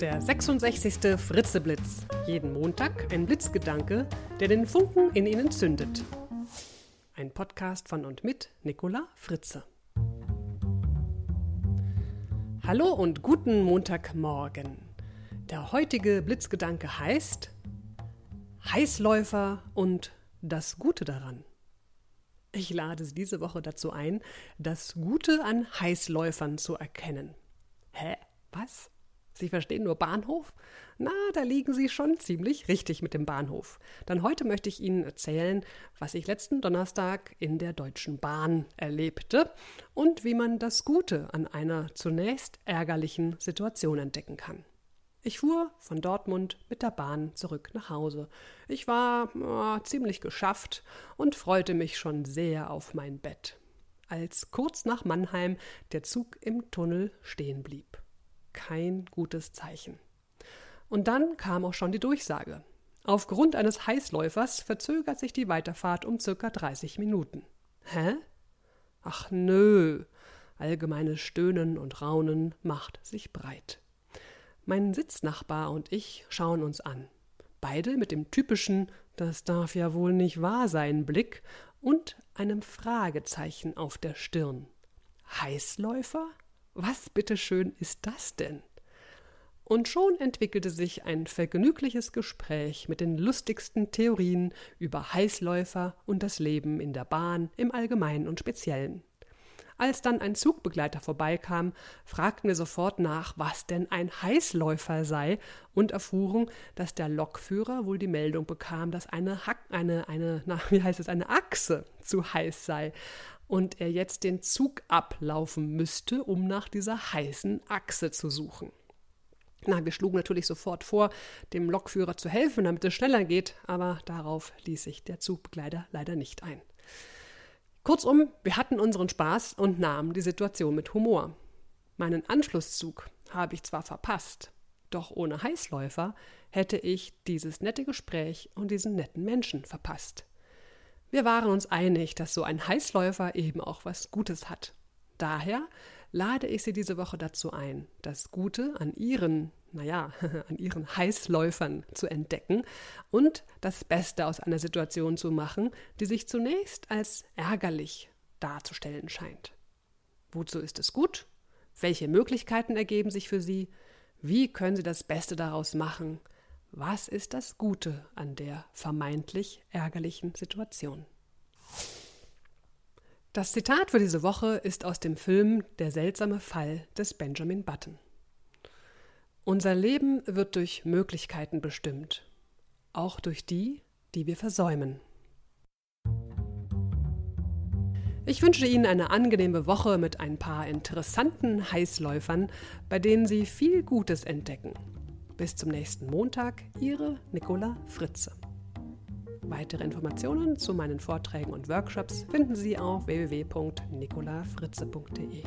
Der 66. Fritzeblitz. Jeden Montag ein Blitzgedanke, der den Funken in Ihnen zündet. Ein Podcast von und mit Nicola Fritze. Hallo und guten Montagmorgen. Der heutige Blitzgedanke heißt Heißläufer und das Gute daran. Ich lade Sie diese Woche dazu ein, das Gute an Heißläufern zu erkennen. Hä? Was? Sie verstehen nur Bahnhof? Na, da liegen Sie schon ziemlich richtig mit dem Bahnhof. Dann heute möchte ich Ihnen erzählen, was ich letzten Donnerstag in der Deutschen Bahn erlebte und wie man das Gute an einer zunächst ärgerlichen Situation entdecken kann. Ich fuhr von Dortmund mit der Bahn zurück nach Hause. Ich war oh, ziemlich geschafft und freute mich schon sehr auf mein Bett, als kurz nach Mannheim der Zug im Tunnel stehen blieb kein gutes Zeichen. Und dann kam auch schon die Durchsage. Aufgrund eines Heißläufers verzögert sich die Weiterfahrt um circa 30 Minuten. Hä? Ach nö. Allgemeines Stöhnen und Raunen macht sich breit. Mein Sitznachbar und ich schauen uns an. Beide mit dem typischen Das darf ja wohl nicht wahr sein Blick und einem Fragezeichen auf der Stirn. Heißläufer? Was bitteschön ist das denn? Und schon entwickelte sich ein vergnügliches Gespräch mit den lustigsten Theorien über Heißläufer und das Leben in der Bahn im Allgemeinen und Speziellen. Als dann ein Zugbegleiter vorbeikam, fragten wir sofort nach, was denn ein Heißläufer sei und erfuhren, dass der Lokführer wohl die Meldung bekam, dass eine Hack, eine, eine, na, wie heißt es, eine Achse zu heiß sei und er jetzt den Zug ablaufen müsste, um nach dieser heißen Achse zu suchen. Na, wir schlugen natürlich sofort vor, dem Lokführer zu helfen, damit es schneller geht, aber darauf ließ sich der Zugbegleiter leider nicht ein. Kurzum, wir hatten unseren Spaß und nahmen die Situation mit Humor. Meinen Anschlusszug habe ich zwar verpasst, doch ohne Heißläufer hätte ich dieses nette Gespräch und diesen netten Menschen verpasst. Wir waren uns einig, dass so ein Heißläufer eben auch was Gutes hat. Daher lade ich Sie diese Woche dazu ein, das Gute an Ihren, naja, an Ihren Heißläufern zu entdecken und das Beste aus einer Situation zu machen, die sich zunächst als ärgerlich darzustellen scheint. Wozu ist es gut? Welche Möglichkeiten ergeben sich für Sie? Wie können Sie das Beste daraus machen? Was ist das Gute an der vermeintlich ärgerlichen Situation? Das Zitat für diese Woche ist aus dem Film Der seltsame Fall des Benjamin Button. Unser Leben wird durch Möglichkeiten bestimmt, auch durch die, die wir versäumen. Ich wünsche Ihnen eine angenehme Woche mit ein paar interessanten Heißläufern, bei denen Sie viel Gutes entdecken. Bis zum nächsten Montag, Ihre Nicola Fritze. Weitere Informationen zu meinen Vorträgen und Workshops finden Sie auf www.nicolafritze.de.